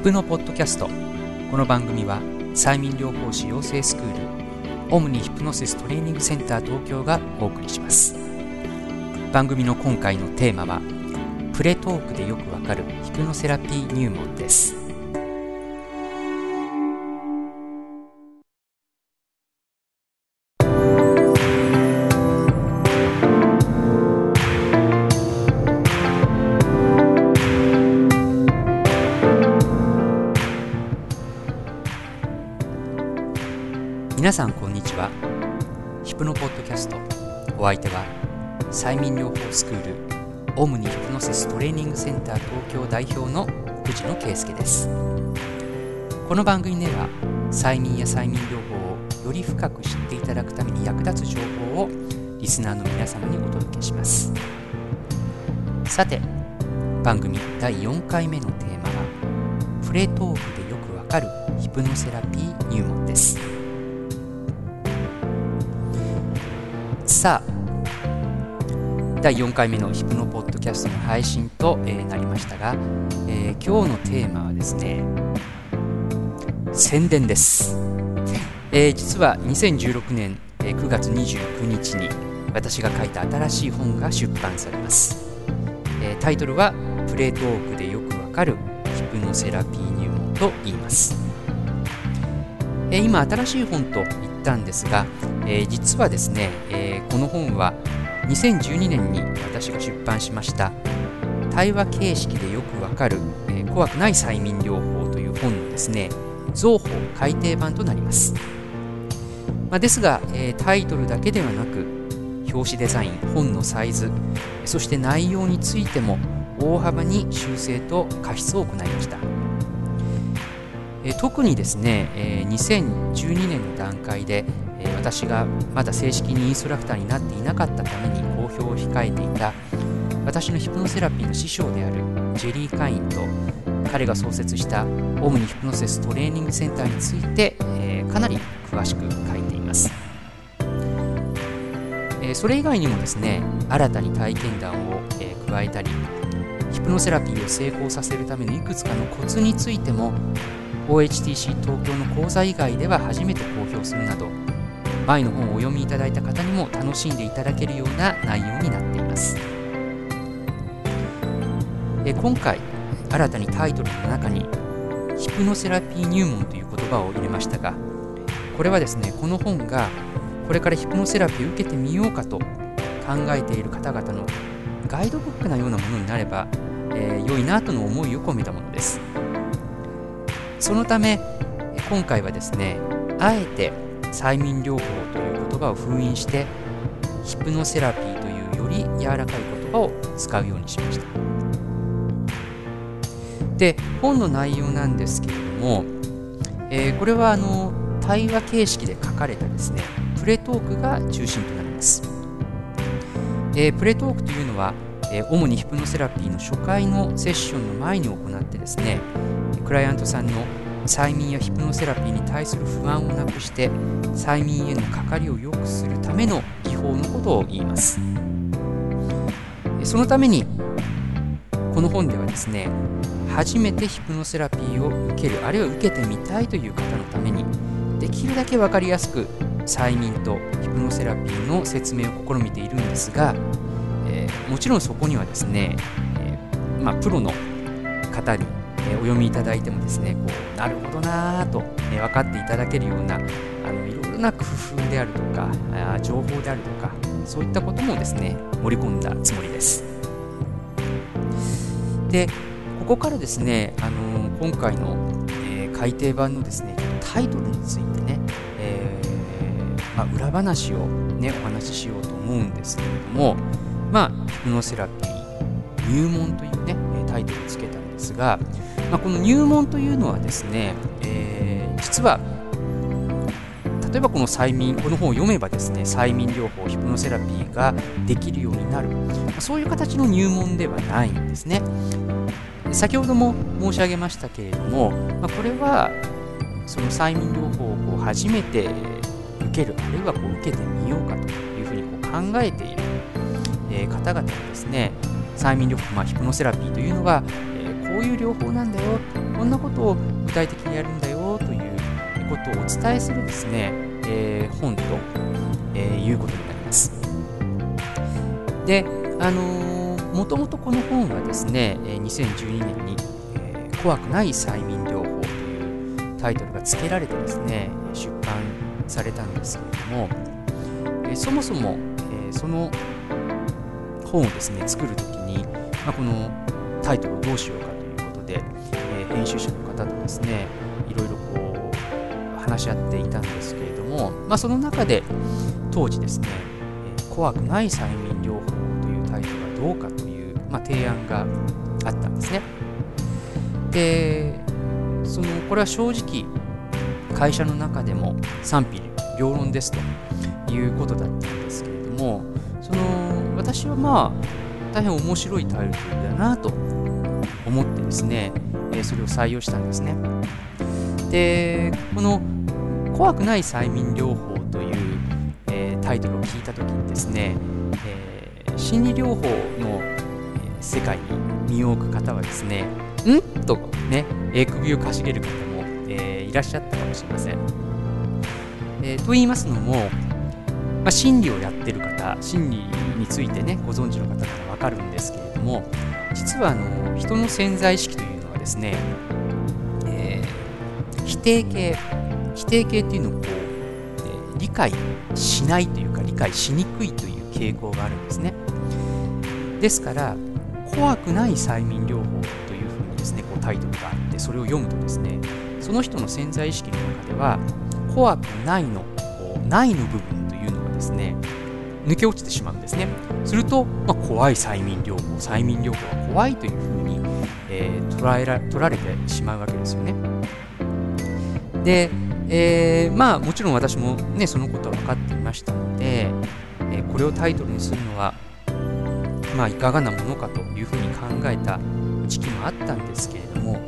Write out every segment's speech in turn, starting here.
ヒプノポッドキャスト。この番組は催眠療法士養成スクールオムニヒプノセストレーニングセンター東京がお送りします。番組の今回のテーマはプレトークでよくわかるヒプノセラピー入門です。皆さんこんにちは。ヒプノポッドキャスト。お相手は催眠療法スクールオムニヒプノシストレーニングセンター東京代表の藤野圭介です。この番組では催眠や催眠療法をより深く知っていただくために役立つ情報をリスナーの皆様にお届けします。さて番組第4回目のテーマはプレトークでよくわかるヒプノセラピー入門です。さあ第4回目のヒプノポッドキャストの配信と、えーなりましたが、えー今日のテーマはですね宣伝です、えー実は2016年、9月29日に私が書いた新しい本が出版されます、えタイトルは「プレートークでよくわかるヒプノセラピー入門」と言います。え今新しい本と言ったんですが、えー実はですね、えーこの本は2012年に私が出版しました対話形式でよくわかる、えー怖くない催眠療法という本のですね増法改訂版となります、まあ、ですが、えタイトルだけではなく表紙デザイン本のサイズそして内容についても大幅に修正と過失を行いましたえ特にですね、え2012年の段階で、え私がまだ正式にインストラクターになっていなかったために公表を控えていた私のヒプノセラピーの師匠であるジェリー・カインと彼が創設したオムニヒプノセストレーニングセンターについて、えかなり詳しく書いています、えそれ以外にもですね新たに体験談を、え加えたりヒプノセラピーを成功させるためのいくつかのコツについても OHTC 東京の講座以外では初めて公表するなど前の本をお読みいただいた方にも楽しんでいただけるような内容になっています。え今回新たにタイトルの中にヒプノセラピー入門という言葉を入れましたがこれはですねこの本がこれからヒプノセラピーを受けてみようかと考えている方々のガイドブックなようなものになれば、えー良いなとの思いを込めたものです。そのため今回はですねあえて催眠療法という言葉を封印してヒプノセラピーというより柔らかい言葉を使うようにしました。で本の内容なんですけれども、えーこれはあの対話形式で書かれたですねプレトークが中心となります。えープレトークというのは、えー主にヒプノセラピーの初回のセッションの前に行ってですねクライアントさんの催眠やヒプノセラピーに対する不安をなくして催眠へのかかりを良くするための技法のことを言います。そのためにこの本ではですね初めてヒプノセラピーを受けるあるいは受けてみたいという方のためにできるだけ分かりやすく催眠とプノセラピーの説明を試みているんですが、えーもちろんそこにはですね、えーまあ、プロの方に、えお読みいただいてもですねこうなるほどなと、え分かっていただけるようなあのいろいろな工夫であるとかあ情報であるとかそういったこともですね盛り込んだつもりです。でここからですね、あの今回の、え改訂版のですねタイトルについてね、まあ、裏話をねお話ししようと思うんですけれどもまあヒプノセラピー入門というねタイトルをつけたんですが、まあ、この入門というのはですね、えー実は例えばこの催眠この本を読めばですね催眠療法ヒプノセラピーができるようになる。まそういう形の入門ではないんですね。先ほども申し上げましたけれども、まあ、これはその催眠療法を初めて受けるあるいはこう受けてみようかというふうにこう考えている、えー、方々にですね。催眠療法、まあ、ヒプノセラピーというのは、えー、こういう療法なんだよこんなことを具体的にやるんだよということをお伝えするですね、えー、本と、えいうことになります。であのもともとこの本はですね2012年に、え怖くない催眠療法というタイトルが付けられてですね出版されたんですけれども、えそもそも、えその本をですね作るときに、まあ、このタイトルをどうしようかということで、え編集者の方とですねいろいろこう話し合っていたんですけれども、まあ、その中で当時ですね、怖くない催眠療法というタイトルはどうかという、まあ、提案があったんですね。でそのこれは正直会社の中でも賛否両論ですということだったんですけれどもその私はまあ大変面白いタイトルだなと思ってですね、えそれを採用したんですね。でこの「怖くない催眠療法」という、え、タイトルを聞いた時にですね、えー、心理療法の、え世界に身を置く方はですねん？とね、え首をかしげる方、いらっしゃったかもしれません。えと言いますのも、まあ、心理をやってる方、心理についてね、ご存知の方ならわかるんですけれども、実はあの人の潜在意識というのはですね、えー、否定形、否定形っていうのをこう、えー、理解しないというか、理解しにくいという傾向があるんですね。ですから、怖くない催眠療法というふうにですね、こうタイトルがあって、それを読むとですね、その人の潜在意識の中では、怖くないの、こうないの部分というのがですね、抜け落ちてしまうんですね。すると、まあ、怖い催眠療法、催眠療法は怖いというふうに、えー、捉えら取られてしまうわけですよね。で、えー、まあもちろん私もね、そのことは分かっていましたので、えー、これをタイトルにするのは、まあ、いかがなものかというふうに考えた時期もあったんですけれども、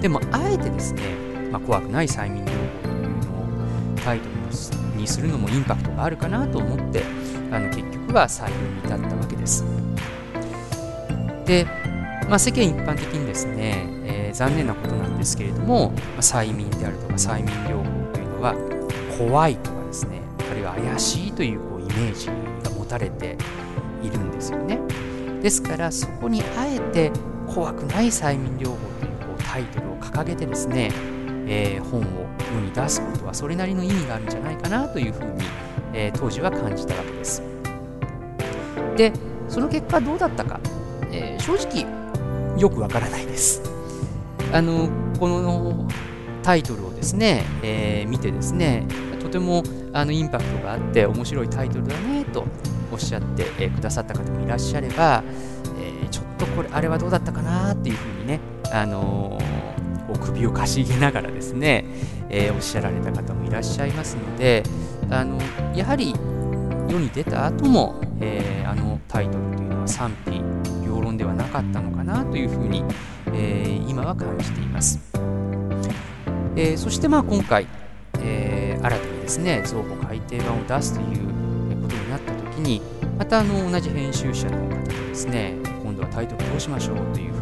でも、あえてですね、まあ、怖くない催眠療法というのをタイトルにするのもインパクトがあるかなと思って、あの結局は採用に至ったわけです。で、まあ、世間一般的にですね、えー、残念なことなんですけれども、まあ、催眠であるとか催眠療法というのは怖いとかですね、あるいは怪しいというこうイメージが持たれているんですよね。ですからそこにあえて怖くない催眠療法というこうタイトルを掲げてですね、えー、本を世に出すことはそれなりの意味があるんじゃないかなというふうに、えー、当時は感じたわけです。で、その結果どうだったか、えー、正直よくわからないです。あのこのタイトルをですね、えー、見てですね、とてもあのインパクトがあって面白いタイトルだねとおっしゃって、えー、くださった方もいらっしゃれば、えー、ちょっとこれあれはどうだったかなっていうふうにね、あのー、こう首をかしげながらですね、えおっしゃられた方もいらっしゃいますのであのやはり世に出た後も、えあのタイトルというのは賛否両論ではなかったのかなというふうに、え今は感じています。えそしてまあ今回、え新たにですね造語改訂版を出すということになった時にまたあの同じ編集者の方とですね今度はタイトルどうしましょうという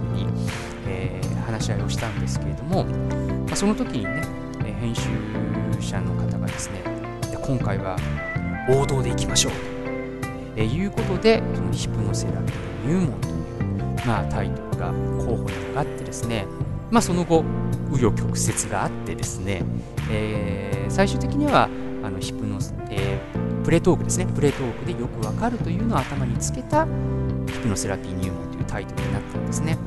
ふうに、えー、話し合をしたんですけれども、まあ、その時にね編集者の方がですね今回は王道でいきましょう。ということでそのヒプノセラピー入門という、まあ、タイトルが候補に上がってですね、まあ、その後紆余曲折があってですね、えー、最終的にはあのヒプノス、えー、プレトークですねプレトークでよくわかるというのを頭につけたヒプノセラピー入門というタイトルになったんですね。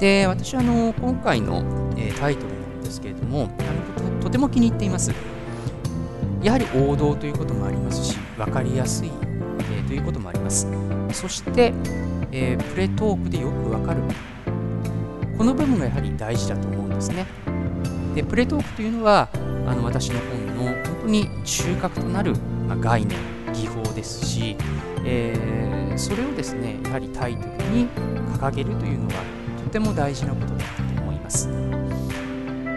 で私はあの今回の、えー、タイトルなんですけれどもあのととても気に入っています。やはり王道ということもありますし分かりやすい、えー、ということもあります。そして、えー、プレトークでよくわかる。この部分がやはり大事だと思うんですね。でプレトークというのはあの私の本の本当に中核となる、まあ、概念技法ですし、えー、それをですねやはりタイトルに掲げるというのはても大事なことだと思います。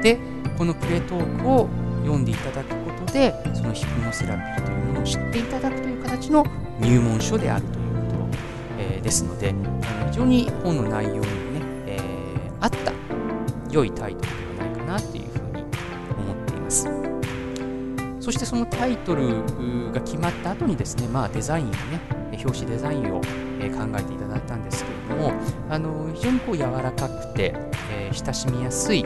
でこのプレトークを読んでいただくことでそのヒプノセラピーというものを知っていただくという形の入門書であるということ、えー、ですので非常に本の内容にね、えー、合った良いタイトルではないかなというふうに思っています。そしてそのタイトルが決まった後にですね、まあ、デザインをね表紙デザインを考えていただあの非常にこう柔らかくて、えー、親しみやすい、え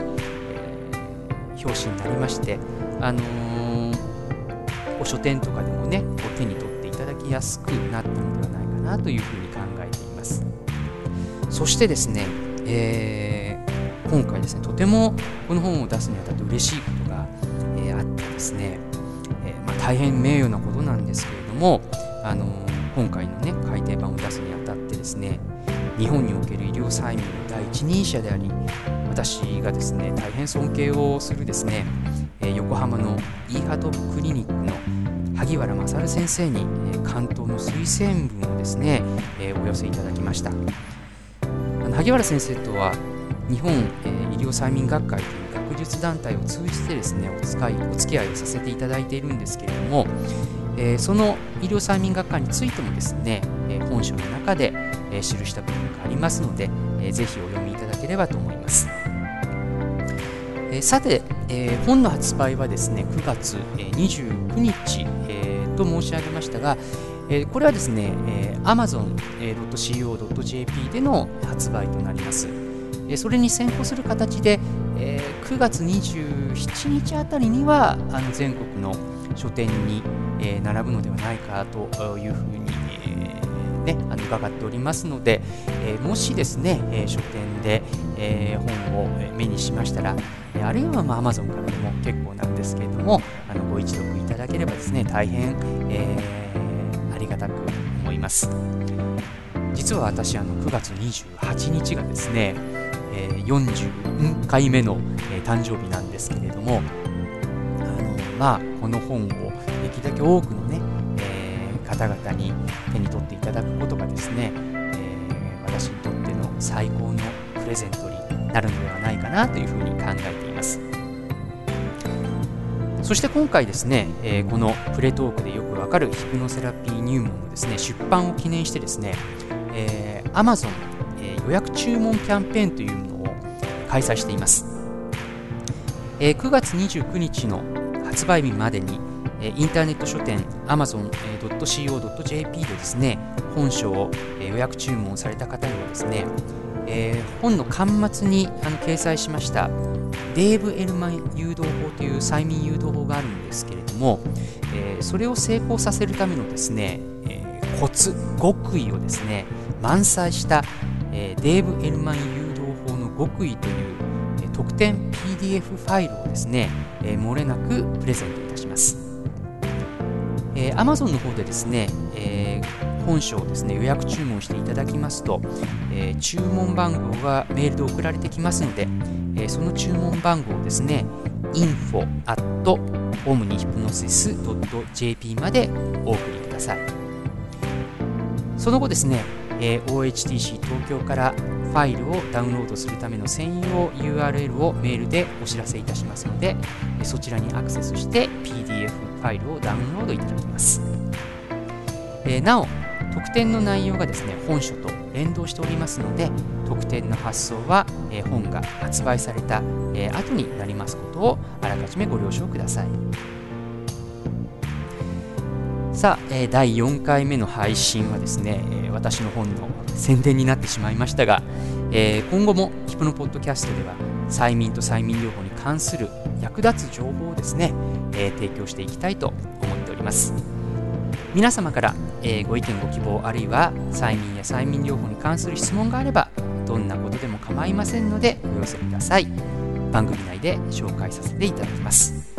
ー、表紙になりましてあのー、書店とかでもねこう手に取っていただきやすくなったのではないかなというふうに考えています。そしてですね、えー、今回ですねとてもこの本を出すにあたって嬉しいことが、えー、あってですね、えまあ、大変名誉なことなんですけれども、あの今回のね改訂版を出すにあたってですね日本における医療催眠の第一人者であり私がですね大変尊敬をするですねえ横浜のイーハトクリニックの萩原勝先生に、え関東の推薦文をですね、えお寄せいただきました。あの萩原先生とは日本、え医療催眠学会という学術団体を通じてですねお使いお付き合いをさせていただいているんですけれども、えその医療催眠学会についてもですね、本書の中で、え記した部分がありますので、えー、ぜひお読みいただければと思います。えさて、え、本の発売はですね9月、え29日、え、と申し上げましたが、え、これはですね、え amazon.co.jp での発売となります。えそれに先行する形で、え9月27日あたりにはあの全国の書店に、え並ぶのではないかというふうに、ね、あの伺っておりますので、えもしですね、え書店で、え本を目にしましたら、えあるいはまあ Amazon からでも結構なんですけれども、あのご一読いただければですね、大変、えー、ありがたく思います。実は私、あの9月28日がですね、えー、40回目の、えー、誕生日なんですけれども、あのまあ、この本をできるだけ多くのね、方々に手に取っていただくことがですね、え私にとっての最高のプレゼントになるのではないかなというふうに考えています。そして今回ですね、えー、このプレトークでよくわかるヒプノセラピー入門のですね出版を記念してですね、えー、Amazon、えー、予約注文キャンペーンというものを開催しています、えー、9月29日の発売日までにインターネット書店 amazon.co.jp でですね本書を予約注文された方にはですねえー、本の巻末にあの掲載しましたデーブ・エルマン誘導法という催眠誘導法があるんですけれども、えー、それを成功させるためのですね、えー、コツ極意をですね満載した、えデーブ・エルマン誘導法の極意という、え特典 PDF ファイルをですね、え漏れなくプレゼントいたします、え Amazon の方でですね、えー本書をですね予約注文していただきますと、えー、注文番号がメールで送られてきますので、えー、その注文番号をですね info at omnihypnosis.jp までお送りください。その後ですね、えー、OHTC 東京からファイルをダウンロードするための専用 URL をメールでお知らせいたしますのでそちらにアクセスして PDF ファイルをダウンロードいただきます、えなお特典の内容がですね本書と連動しておりますので特典の発送は、え本が発売された、え後になりますことをあらかじめご了承ください。さあ、え第4回目の配信はですね、え私の本の宣伝になってしまいましたが、え今後もヒプノポッドキャストでは催眠と催眠療法に関する役立つ情報をですね、え提供していきたいと思っております。皆様から、えー、ご意見ご希望あるいは催眠や催眠療法に関する質問があればどんなことでも構いませんのでお寄せください。番組内で紹介させていただきます。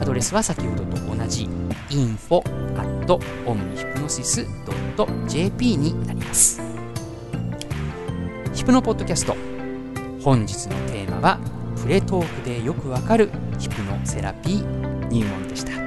アドレスは先ほどと同じ info at omnihypnosis.jp になります。ヒプノポッドキャスト。本日のテーマはプレトークでよくわかるヒプノセラピー。入門でした。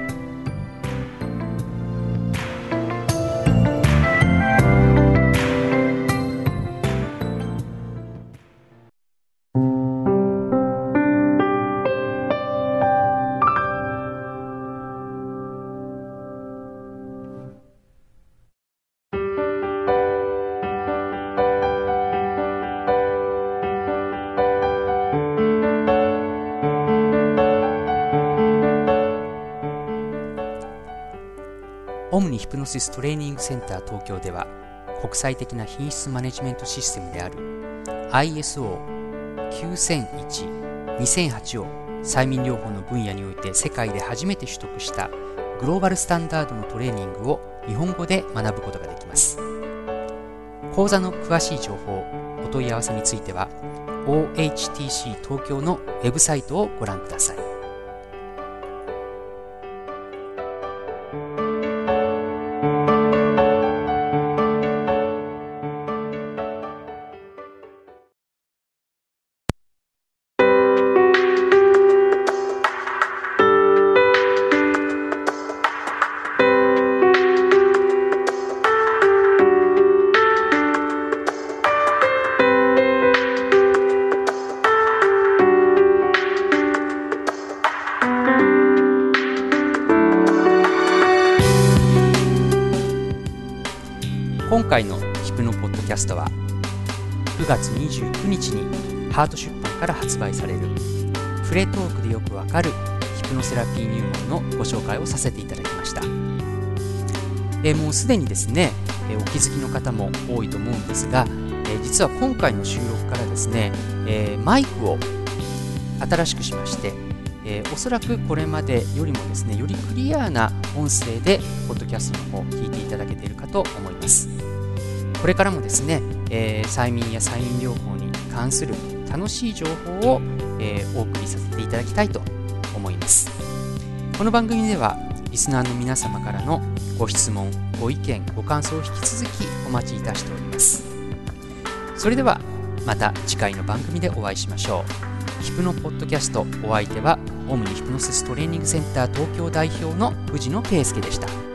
ヒプノシストレーニングセンター東京では国際的な品質マネジメントシステムである ISO9001-2008 を催眠療法の分野において世界で初めて取得したグローバルスタンダードのトレーニングを日本語で学ぶことができます。講座の詳しい情報お問い合わせについては OHTC 東京のウェブサイトをご覧ください。ストは9月29日にハート出版から発売されるフレトークでよくわかるヒプノセラピー入門のご紹介をさせていただきました。えもうすでにですねえお気づきの方も多いと思うんですがえ実は今回の収録からですねえマイクを新しくしましてえー、おそらくこれまでよりもですねよりクリアな音声でポッドキャストの方を聞いていただけているかと思います。これからもですね、えー、催眠や催眠療法に関する楽しい情報を、えー、お送りさせていただきたいと思います。この番組ではリスナーの皆様からのご質問ご意見ご感想を引き続きお待ちいたしております。それではまた次回の番組でお会いしましょう。ヒプノポッドキャストお相手はオムニヒプノシストレーニングセンター東京代表の藤野圭介でした。